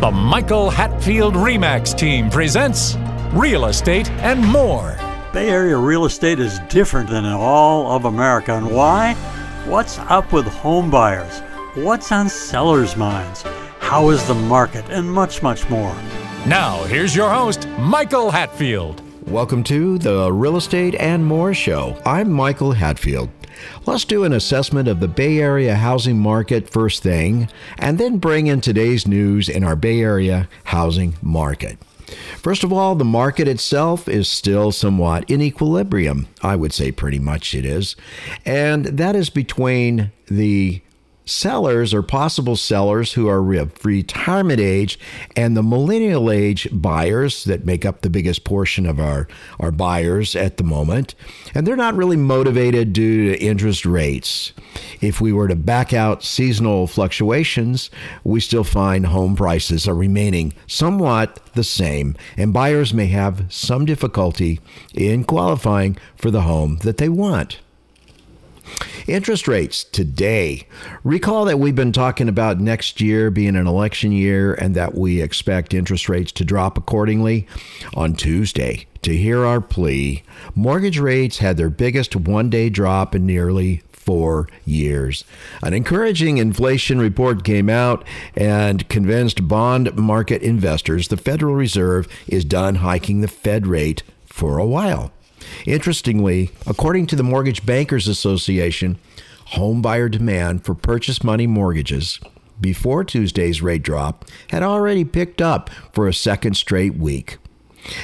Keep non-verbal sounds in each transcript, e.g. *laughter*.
The Michael Hatfield Remax team presents Real Estate and More. Bay Area real estate is different than in all of America. And why? What's up with home buyers? What's on sellers' minds? How is the market? And much, much more. Now, here's your host, Michael Hatfield. Welcome to the Real Estate and More Show. I'm Michael Hatfield. Let's do an assessment of the Bay Area housing market first thing, and then bring in today's news in our Bay Area housing market. First of all, the market itself is still somewhat in equilibrium. I would say pretty much it is. And that is between the sellers or possible sellers who are retirement age and the millennial age buyers that make up the biggest portion of our, our buyers at the moment. And they're not really motivated due to interest rates. If we were to back out seasonal fluctuations, we still find home prices are remaining somewhat the same, and buyers may have some difficulty in qualifying for the home that they want. Interest rates today. Recall that we've been talking about next year being an election year and that we expect interest rates to drop accordingly. On Tuesday, to hear our plea, mortgage rates had their biggest one day drop in nearly four years. An encouraging inflation report came out and convinced bond market investors the Federal Reserve is done hiking the Fed rate for a while. Interestingly, according to the Mortgage Bankers Association, home buyer demand for purchase money mortgages before Tuesday's rate drop had already picked up for a second straight week.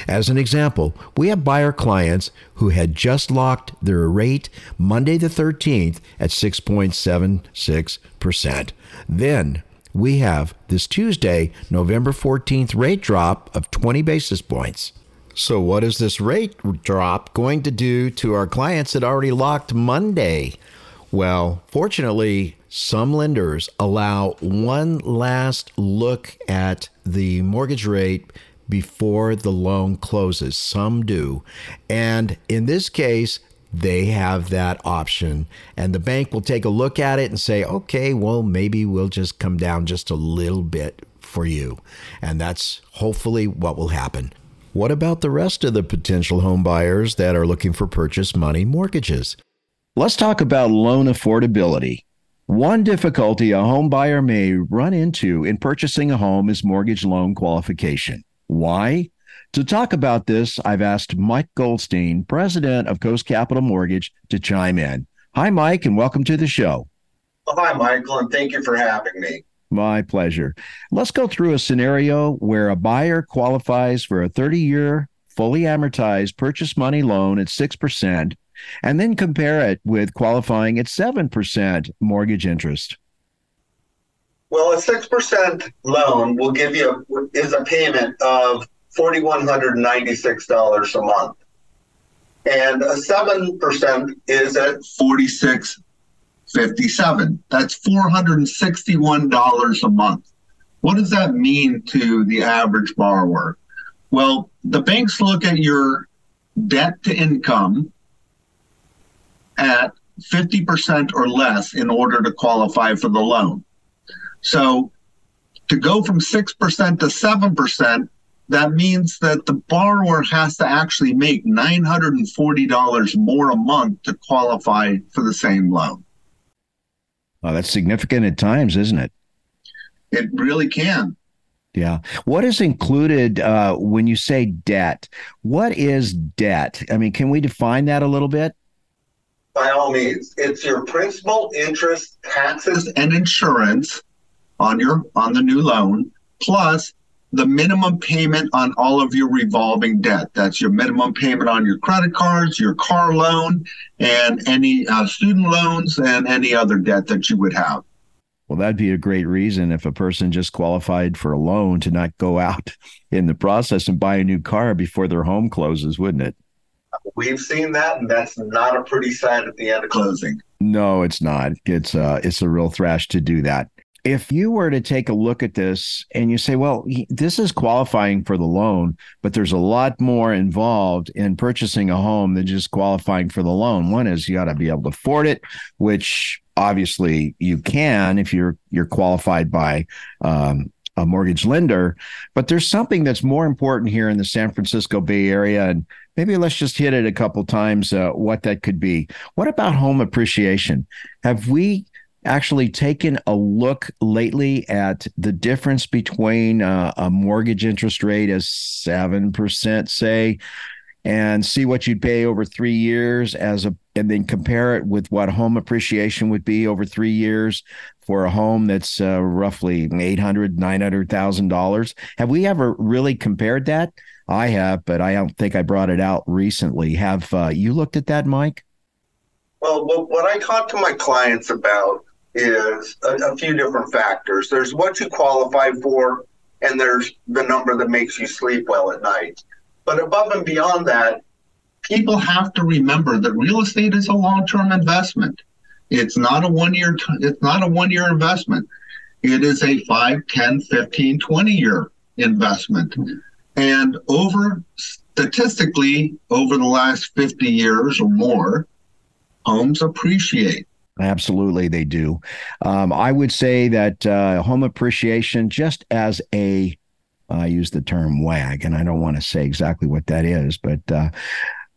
As an example, we have buyer clients who had just locked their rate Monday the 13th at 6.76%. Then we have this Tuesday, November 14th rate drop of 20 basis points. So, what is this rate drop going to do to our clients that already locked Monday? Well, fortunately, some lenders allow one last look at the mortgage rate before the loan closes. Some do. And in this case, they have that option. And the bank will take a look at it and say, okay, well, maybe we'll just come down just a little bit for you. And that's hopefully what will happen. What about the rest of the potential home buyers that are looking for purchase money mortgages? Let's talk about loan affordability. One difficulty a home buyer may run into in purchasing a home is mortgage loan qualification. Why? To talk about this, I've asked Mike Goldstein, president of Coast Capital Mortgage, to chime in. Hi, Mike, and welcome to the show. Well, hi, Michael, and thank you for having me. My pleasure. Let's go through a scenario where a buyer qualifies for a 30 year, fully amortized purchase money loan at 6%, and then compare it with qualifying at 7% mortgage interest. Well, a 6% loan will give you is a payment of $4,196 a month. And a 7% is at 46 57. That's $461 a month. What does that mean to the average borrower? Well, the banks look at your debt to income at 50% or less in order to qualify for the loan. So to go from 6% to 7%, that means that the borrower has to actually make $940 more a month to qualify for the same loan. Oh, that's significant at times, isn't it? It really can. Yeah. What is included uh, when you say debt? What is debt? I mean, can we define that a little bit? By all means, it's your principal, interest, taxes, and insurance on your on the new loan, plus the minimum payment on all of your revolving debt. That's your minimum payment on your credit cards, your car loan, and any uh, student loans and any other debt that you would have. Well, that'd be a great reason if a person just qualified for a loan to not go out *laughs* in the process and buy a new car before their home closes, wouldn't it? We've seen that, and that's not a pretty sight at the end of closing. No, it's not. It's uh, it's a real thrash to do that if you were to take a look at this and you say, well, this is qualifying for the loan, but there's a lot more involved in purchasing a home than just qualifying for the loan. One is you got to be able to afford it, which obviously you can if you're you're qualified by um, a mortgage lender. But there's something that's more important here in the San Francisco Bay Area. And maybe let's just hit it a couple times uh, what that could be. What about home appreciation? Have we actually taken a look lately at the difference between uh, a mortgage interest rate as 7%, say, and see what you'd pay over three years as a and then compare it with what home appreciation would be over three years for a home that's uh, roughly eight hundred, nine hundred thousand dollars. Have we ever really compared that? I have, but I don't think I brought it out recently. Have uh, you looked at that, Mike? Well, what I talk to my clients about is a, a few different factors. There's what you qualify for, and there's the number that makes you sleep well at night. But above and beyond that, people have to remember that real estate is a long-term investment. It's not a one-year it's not a one-year investment. It is a 5, 10, 15, 20 year investment. And over statistically over the last 50 years or more, homes appreciate. Absolutely, they do. Um, I would say that uh, home appreciation, just as a I use the term WAG, and I don't want to say exactly what that is, but uh,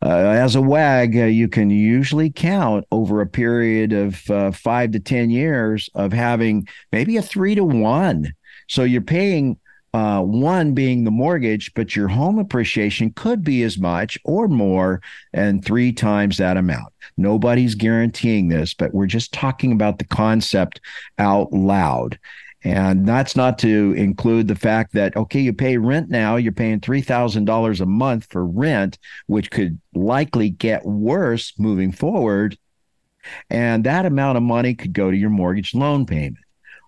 uh, as a WAG, uh, you can usually count over a period of uh, five to 10 years of having maybe a three to one. So you're paying uh, one being the mortgage, but your home appreciation could be as much or more and three times that amount. Nobody's guaranteeing this, but we're just talking about the concept out loud. And that's not to include the fact that, okay, you pay rent now, you're paying $3,000 a month for rent, which could likely get worse moving forward. And that amount of money could go to your mortgage loan payment.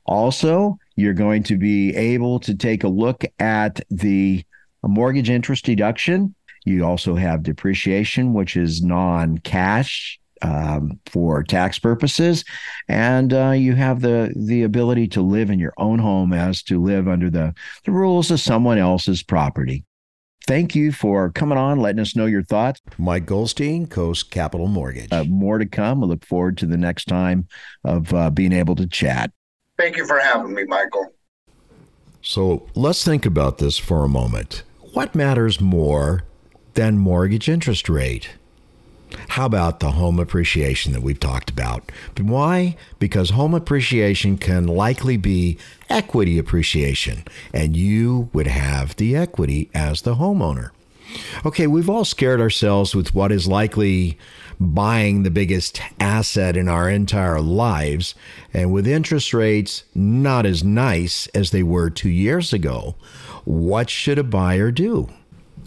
Also, you're going to be able to take a look at the mortgage interest deduction. You also have depreciation, which is non cash um, for tax purposes, and uh, you have the the ability to live in your own home as to live under the, the rules of someone else's property. Thank you for coming on, letting us know your thoughts. Mike Goldstein, Coast Capital Mortgage. Uh, more to come. We look forward to the next time of uh, being able to chat. Thank you for having me, Michael. So let's think about this for a moment. What matters more than mortgage interest rate? How about the home appreciation that we've talked about? Why? Because home appreciation can likely be equity appreciation, and you would have the equity as the homeowner. Okay, we've all scared ourselves with what is likely buying the biggest asset in our entire lives, and with interest rates not as nice as they were two years ago, what should a buyer do?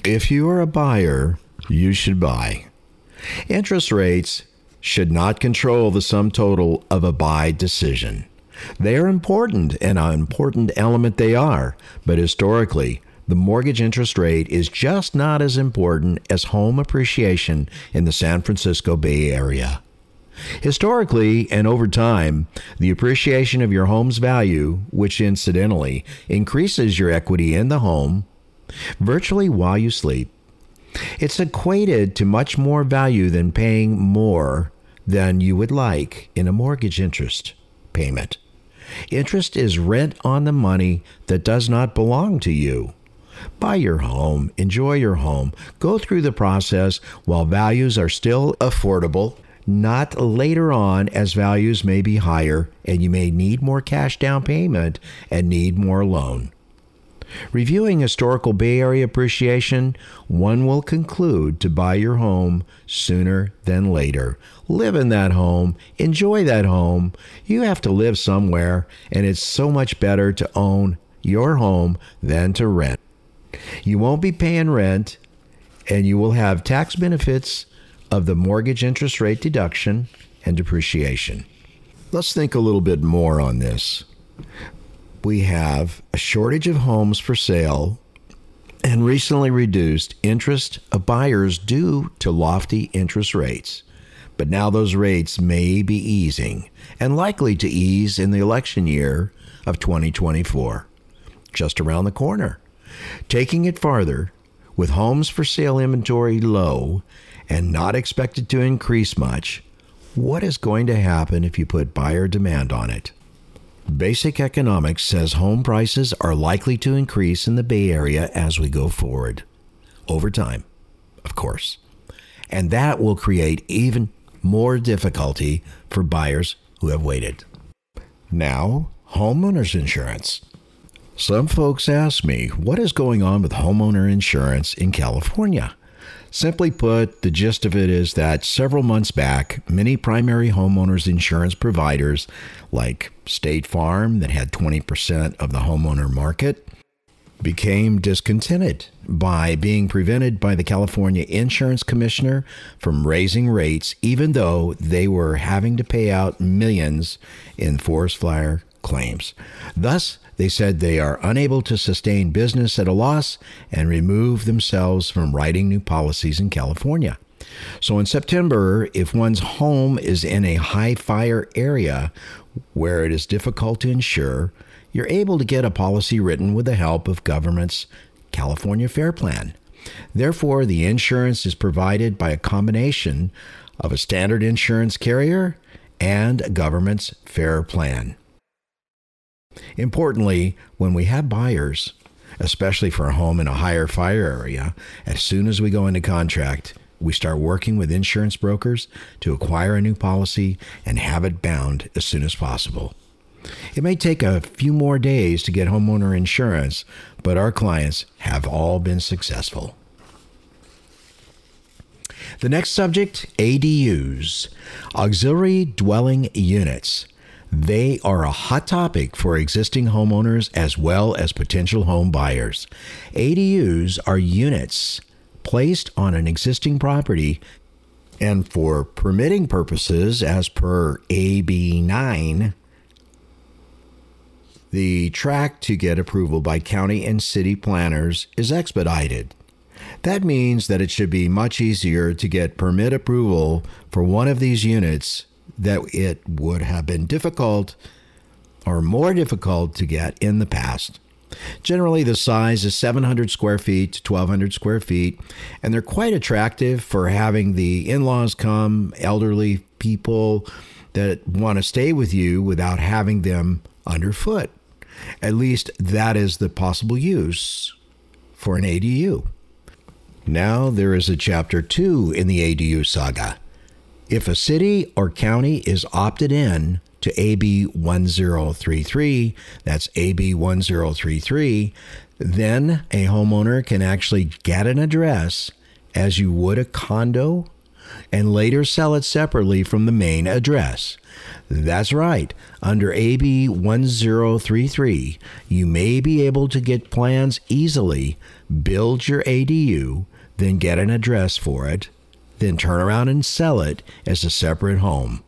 If you are a buyer, you should buy. Interest rates should not control the sum total of a buy decision. They are important, and an important element they are, but historically, the mortgage interest rate is just not as important as home appreciation in the San Francisco Bay Area. Historically and over time, the appreciation of your home's value, which incidentally increases your equity in the home, virtually while you sleep, it's equated to much more value than paying more than you would like in a mortgage interest payment. Interest is rent on the money that does not belong to you. Buy your home, enjoy your home, go through the process while values are still affordable, not later on as values may be higher and you may need more cash down payment and need more loan. Reviewing historical Bay Area appreciation, one will conclude to buy your home sooner than later. Live in that home, enjoy that home. You have to live somewhere, and it's so much better to own your home than to rent. You won't be paying rent, and you will have tax benefits of the mortgage interest rate deduction and depreciation. Let's think a little bit more on this we have a shortage of homes for sale and recently reduced interest of buyers due to lofty interest rates. But now those rates may be easing and likely to ease in the election year of 2024, just around the corner. Taking it farther, with homes for sale inventory low and not expected to increase much, what is going to happen if you put buyer demand on it? Basic economics says home prices are likely to increase in the Bay Area as we go forward. Over time, of course. And that will create even more difficulty for buyers who have waited. Now, homeowners insurance. Some folks ask me, what is going on with homeowner insurance in California? Simply put, the gist of it is that several months back, many primary homeowners insurance providers, like State Farm, that had 20% of the homeowner market, became discontented by being prevented by the California Insurance Commissioner from raising rates, even though they were having to pay out millions in forest fire claims. Thus, they said they are unable to sustain business at a loss and remove themselves from writing new policies in California. So in September, if one's home is in a high fire area where it is difficult to insure, you're able to get a policy written with the help of government's California Fair Plan. Therefore, the insurance is provided by a combination of a standard insurance carrier and a government's fair plan. Importantly, when we have buyers, especially for a home in a higher fire area, as soon as we go into contract, we start working with insurance brokers to acquire a new policy and have it bound as soon as possible. It may take a few more days to get homeowner insurance, but our clients have all been successful. The next subject ADUs, auxiliary dwelling units. They are a hot topic for existing homeowners as well as potential home buyers. ADUs are units placed on an existing property and for permitting purposes, as per AB 9, the track to get approval by county and city planners is expedited. That means that it should be much easier to get permit approval for one of these units that it would have been difficult or more difficult to get in the past. Generally, the size is 700 square feet to 1200 square feet, and they're quite attractive for having the in laws come, elderly people that want to stay with you without having them underfoot. At least that is the possible use for an ADU. Now there is a chapter 2 in the ADU saga. If a city or county is opted in to AB 1033, that's AB 1033, then a homeowner can actually get an address as you would a condo and later sell it separately from the main address. That's right. Under AB 1033, you may be able to get plans easily, build your ADU, then get an address for it, then turn around and sell it as a separate home.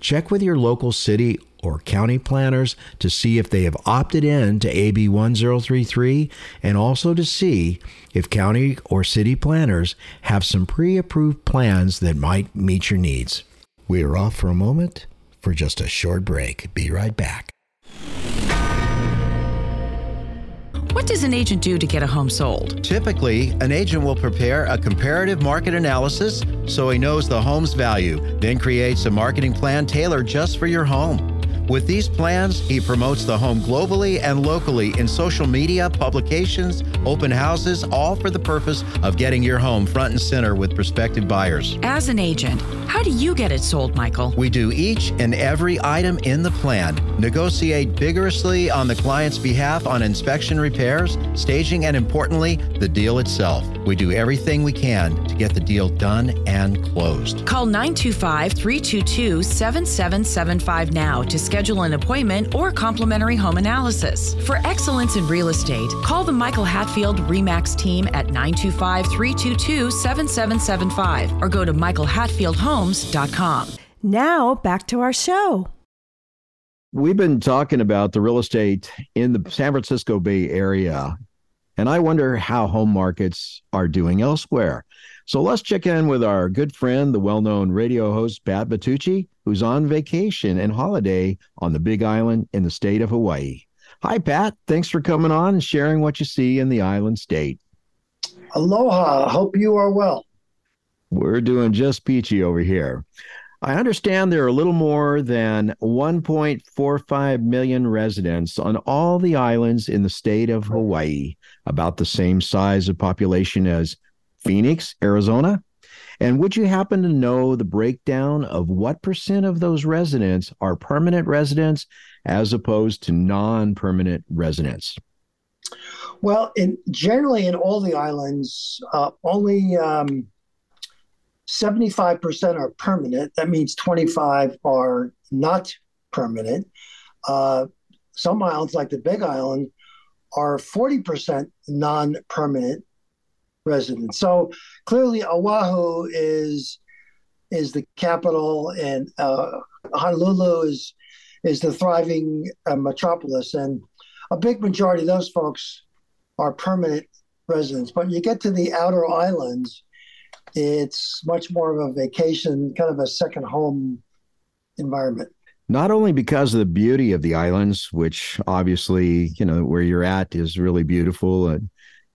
Check with your local city or county planners to see if they have opted in to AB 1033 and also to see if county or city planners have some pre approved plans that might meet your needs. We are off for a moment for just a short break. Be right back. What does an agent do to get a home sold? Typically, an agent will prepare a comparative market analysis so he knows the home's value, then creates a marketing plan tailored just for your home. With these plans, he promotes the home globally and locally in social media, publications, open houses, all for the purpose of getting your home front and center with prospective buyers. As an agent, how do you get it sold, Michael? We do each and every item in the plan, negotiate vigorously on the client's behalf on inspection repairs, staging, and importantly, the deal itself. We do everything we can to get the deal done and closed. Call 925 322 7775 now to schedule schedule an appointment or complimentary home analysis. For excellence in real estate, call the Michael Hatfield REMAX team at 925 322 7775 or go to michaelhatfieldhomes.com. Now, back to our show. We've been talking about the real estate in the San Francisco Bay Area, and I wonder how home markets are doing elsewhere. So let's check in with our good friend, the well known radio host, Pat Vitucci, who's on vacation and holiday on the Big Island in the state of Hawaii. Hi, Pat. Thanks for coming on and sharing what you see in the island state. Aloha. Hope you are well. We're doing just peachy over here. I understand there are a little more than 1.45 million residents on all the islands in the state of Hawaii, about the same size of population as Phoenix, Arizona. And would you happen to know the breakdown of what percent of those residents are permanent residents as opposed to non permanent residents? Well, in generally in all the islands, uh, only um, 75% are permanent. That means 25 are not permanent. Uh, some islands, like the Big Island, are 40% non permanent residents. So clearly, Oahu is is the capital, and uh, Honolulu is is the thriving uh, metropolis, and a big majority of those folks are permanent residents. But you get to the outer islands, it's much more of a vacation, kind of a second home environment. Not only because of the beauty of the islands, which obviously, you know, where you're at is really beautiful and,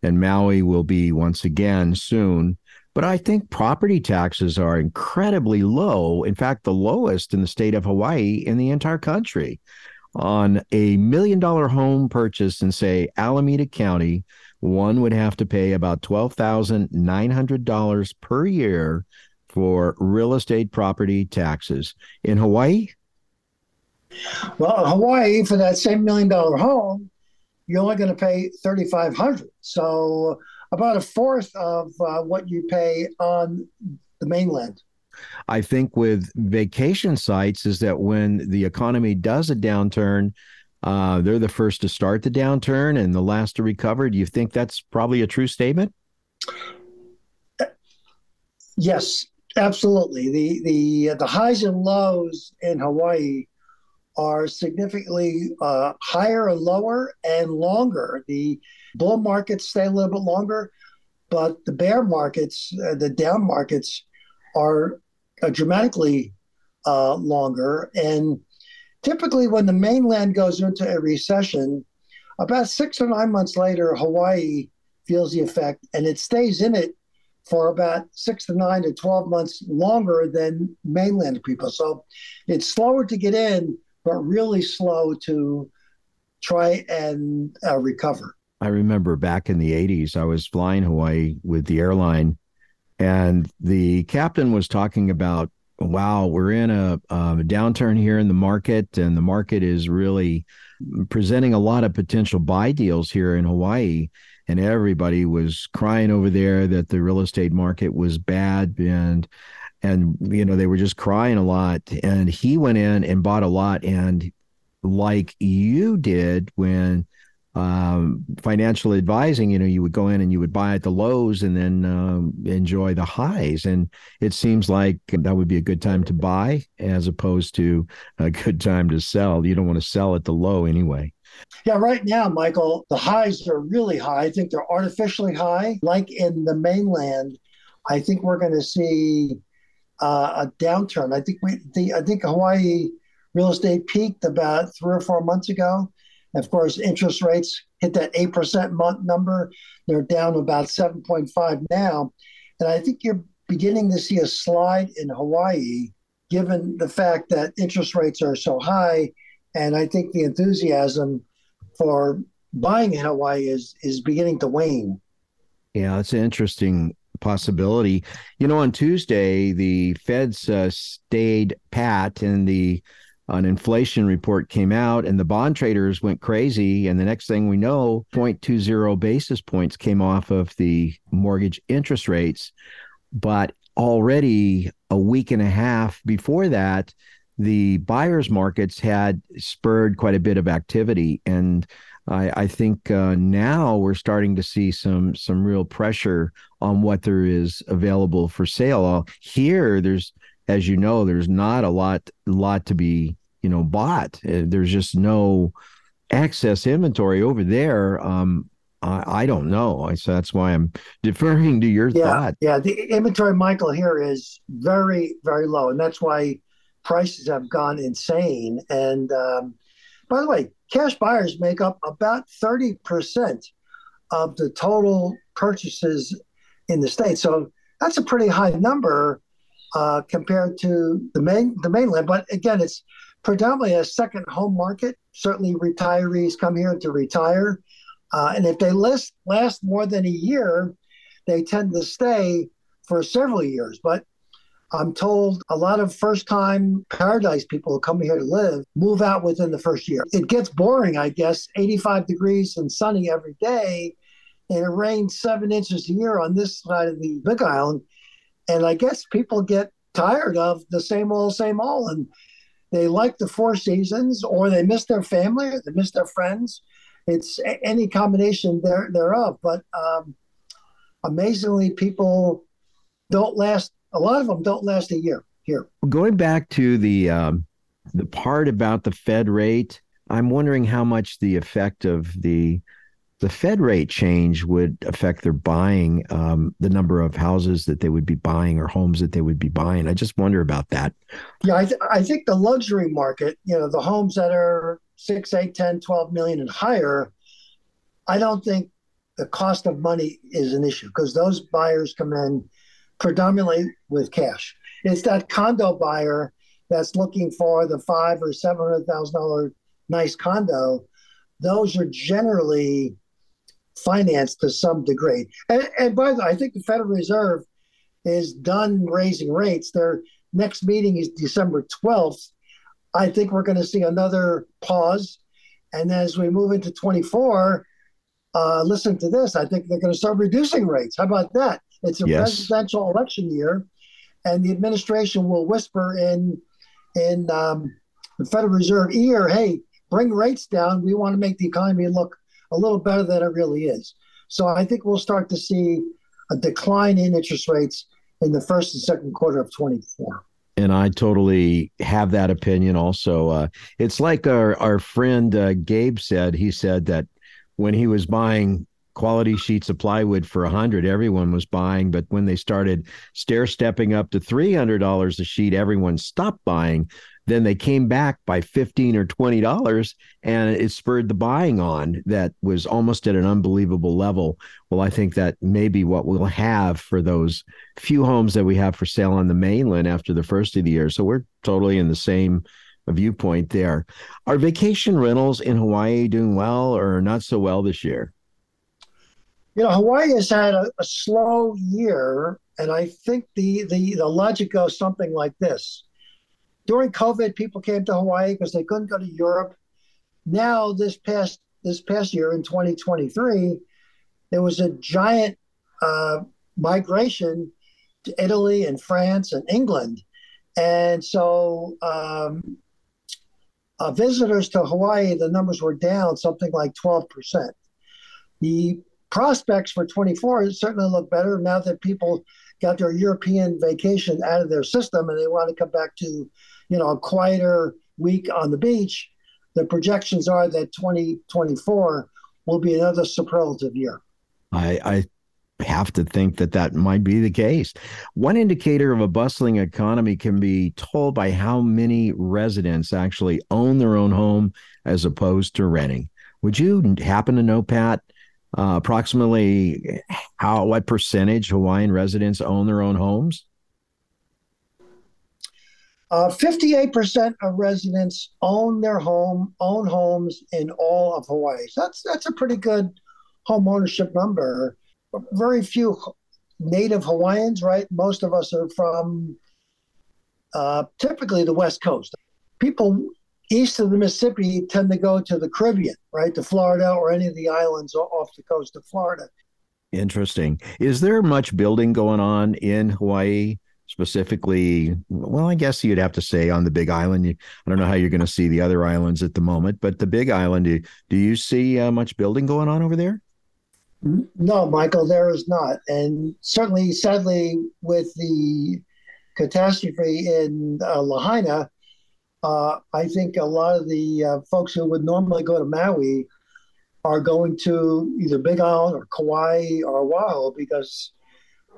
and Maui will be once again soon, but I think property taxes are incredibly low. In fact, the lowest in the state of Hawaii in the entire country. On a million dollar home purchase in, say, Alameda County, one would have to pay about $12,900 per year for real estate property taxes. In Hawaii? Well, Hawaii, for that same million dollar home, you're only going to pay 3500 So about a fourth of uh, what you pay on the mainland. I think with vacation sites is that when the economy does a downturn, uh, they're the first to start the downturn and the last to recover. Do you think that's probably a true statement? Yes, absolutely. The the the highs and lows in Hawaii are significantly uh, higher and lower and longer. The bull markets stay a little bit longer, but the bear markets, uh, the down markets, are uh, dramatically uh, longer. And Typically, when the mainland goes into a recession, about six or nine months later, Hawaii feels the effect and it stays in it for about six to nine to 12 months longer than mainland people. So it's slower to get in, but really slow to try and uh, recover. I remember back in the 80s, I was flying Hawaii with the airline, and the captain was talking about wow, we're in a, a, downturn here in the market, and the market is really presenting a lot of potential buy deals here in Hawaii. And everybody was crying over there that the real estate market was bad, and and you know they were just crying a lot. And he went in and bought a lot, and like you did when um, financial advising, you know, you would go in and you would buy at the lows and then um, enjoy the highs. And it seems like that would be a good time to buy as opposed to a good time to sell. You don't want to sell at the low anyway. Yeah, right now, Michael, the highs are really high. I think they're artificially high. Like in the mainland, I think we're going to see uh, a downturn. I think we, I think Hawaii real estate peaked about three or four months ago of course, interest rates hit that 8% month number. They're down about 7.5 now. And I think you're beginning to see a slide in Hawaii, given the fact that interest rates are so high. And I think the enthusiasm for buying in Hawaii is, is beginning to wane. Yeah, it's interesting possibility. You know, on Tuesday, the Feds uh, stayed pat and the an inflation report came out and the bond traders went crazy. And the next thing we know 0.20 basis points came off of the mortgage interest rates. But already a week and a half before that the buyers markets had spurred quite a bit of activity. And I, I think uh, now we're starting to see some some real pressure on what there is available for sale. Here, there's as you know, there's not a lot lot to be you know bought. Uh, there's just no excess inventory over there. Um, I, I don't know. So that's why I'm deferring to your yeah, thought. Yeah, the inventory, Michael, here is very very low, and that's why prices have gone insane. And um, by the way, cash buyers make up about thirty percent of the total purchases in the state. So that's a pretty high number uh, compared to the main the mainland. But again, it's predominantly a second home market. Certainly, retirees come here to retire, uh, and if they list last more than a year, they tend to stay for several years. But I'm told a lot of first time paradise people who come here to live move out within the first year. It gets boring, I guess, 85 degrees and sunny every day. And it rains seven inches a year on this side of the Big Island. And I guess people get tired of the same old, same old. And they like the four seasons, or they miss their family, or they miss their friends. It's any combination there, thereof. But um, amazingly, people don't last a lot of them don't last a year here. Going back to the um, the part about the Fed rate, I'm wondering how much the effect of the the Fed rate change would affect their buying, um, the number of houses that they would be buying or homes that they would be buying. I just wonder about that. Yeah, I, th- I think the luxury market, you know, the homes that are 6, 8, 10, 12 million and higher, I don't think the cost of money is an issue because those buyers come in predominantly with cash. It's that condo buyer that's looking for the five or seven hundred thousand dollar nice condo. Those are generally financed to some degree. And, and by the way, I think the Federal Reserve is done raising rates. Their next meeting is December 12th. I think we're going to see another pause. And as we move into 24, uh, listen to this. I think they're going to start reducing rates. How about that? It's a yes. presidential election year, and the administration will whisper in in um, the Federal Reserve ear, "Hey, bring rates down. We want to make the economy look a little better than it really is." So I think we'll start to see a decline in interest rates in the first and second quarter of 24 and I totally have that opinion also. Uh, it's like our, our friend uh, Gabe said, he said that when he was buying quality sheets of plywood for a hundred everyone was buying. But when they started stair stepping up to $300 a sheet everyone stopped buying. Then they came back by 15 or 20 dollars and it spurred the buying on that was almost at an unbelievable level. Well i think that may be what we'll have for those few homes that we have for sale on the mainland after the first of the year. So we're totally in the same viewpoint there. Are vacation rentals in hawaii doing well or not so well this year you know, Hawaii has had a, a slow year, and I think the, the the logic goes something like this: during COVID, people came to Hawaii because they couldn't go to Europe. Now, this past this past year in 2023, there was a giant uh, migration to Italy and France and England, and so um, uh, visitors to Hawaii, the numbers were down something like 12 percent. The prospects for 24 certainly look better now that people got their European vacation out of their system and they want to come back to, you know, a quieter week on the beach. The projections are that 2024 will be another superlative year. I, I have to think that that might be the case. One indicator of a bustling economy can be told by how many residents actually own their own home as opposed to renting. Would you happen to know, Pat, uh, approximately how what percentage Hawaiian residents own their own homes? Uh, 58% of residents own their home, own homes in all of Hawaii. So that's that's a pretty good home ownership number. Very few native Hawaiians, right? Most of us are from uh, typically the West Coast. People east of the Mississippi tend to go to the Caribbean, right, to Florida or any of the islands off the coast of Florida. Interesting. Is there much building going on in Hawaii? Specifically, well, I guess you'd have to say on the Big Island. I don't know how you're going to see the other islands at the moment, but the Big Island, do, do you see uh, much building going on over there? No, Michael, there is not. And certainly, sadly, with the catastrophe in uh, Lahaina, uh, I think a lot of the uh, folks who would normally go to Maui are going to either Big Island or Kauai or Oahu because,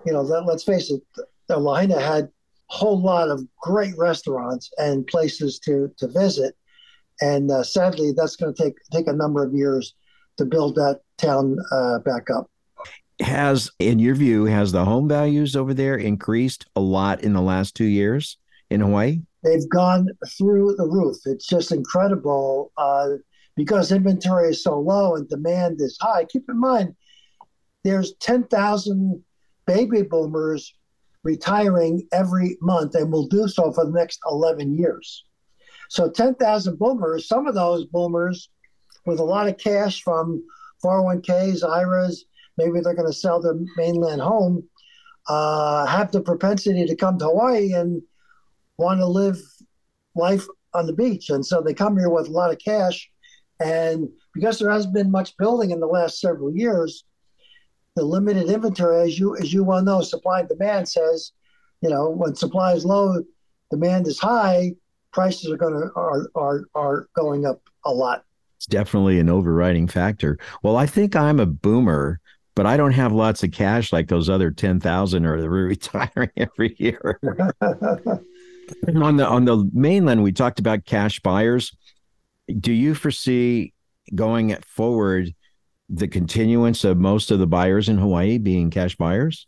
you know, that, let's face it, Lahaina had a whole lot of great restaurants and places to, to visit. And uh, sadly, that's going to take take a number of years to build that town uh, back up. Has, in your view, has the home values over there increased a lot in the last two years in Hawaii? They've gone through the roof. It's just incredible uh, because inventory is so low and demand is high. Keep in mind, there's 10,000 baby boomers retiring every month and will do so for the next 11 years. So 10,000 boomers, some of those boomers with a lot of cash from 401ks, IRAs, maybe they're going to sell their mainland home, uh, have the propensity to come to Hawaii and want to live life on the beach. And so they come here with a lot of cash. And because there hasn't been much building in the last several years, the limited inventory, as you as you well know, supply and demand says, you know, when supply is low, demand is high, prices are going to are are are going up a lot. It's definitely an overriding factor. Well, I think I'm a boomer, but I don't have lots of cash like those other ten thousand or *laughs* retiring every year. *laughs* on the on the mainland, we talked about cash buyers. Do you foresee going forward the continuance of most of the buyers in Hawaii being cash buyers?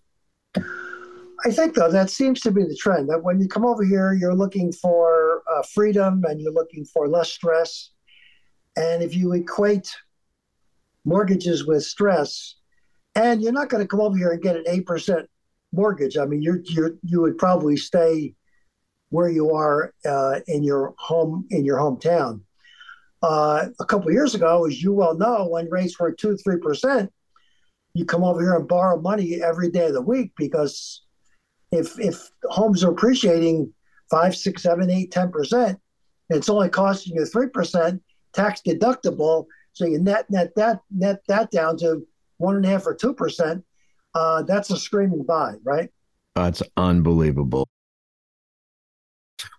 I think though that seems to be the trend. That when you come over here, you're looking for uh, freedom and you're looking for less stress. And if you equate mortgages with stress, and you're not going to come over here and get an eight percent mortgage. I mean, you're you you would probably stay where you are uh, in your home in your hometown. Uh, a couple years ago, as you well know, when rates were two three percent, you come over here and borrow money every day of the week because if if homes are appreciating five, six, seven, eight, ten percent, it's only costing you three percent tax deductible. So you net net that net that down to one and a half or two percent. Uh, that's a screaming buy, right? That's unbelievable.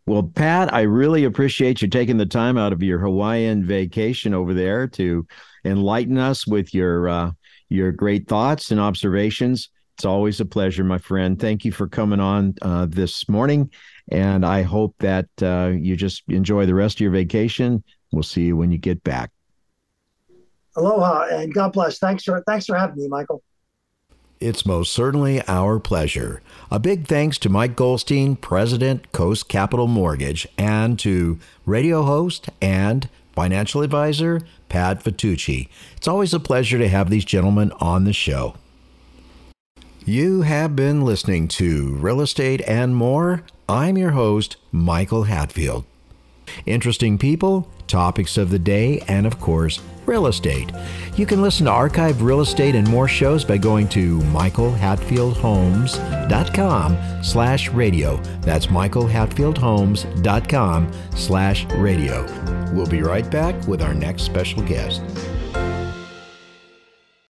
Well, Pat, I really appreciate you taking the time out of your Hawaiian vacation over there to enlighten us with your uh, your great thoughts and observations. It's always a pleasure, my friend. Thank you for coming on uh, this morning, and I hope that uh, you just enjoy the rest of your vacation. We'll see you when you get back. Aloha and God bless. Thanks for thanks for having me, Michael. It's most certainly our pleasure. A big thanks to Mike Goldstein, President, Coast Capital Mortgage, and to radio host and financial advisor, Pat Vitucci. It's always a pleasure to have these gentlemen on the show. You have been listening to Real Estate and More. I'm your host, Michael Hatfield. Interesting people, topics of the day, and of course, real estate. You can listen to archived real estate and more shows by going to michaelhatfieldhomes.com slash radio. That's michaelhatfieldhomes.com slash radio. We'll be right back with our next special guest.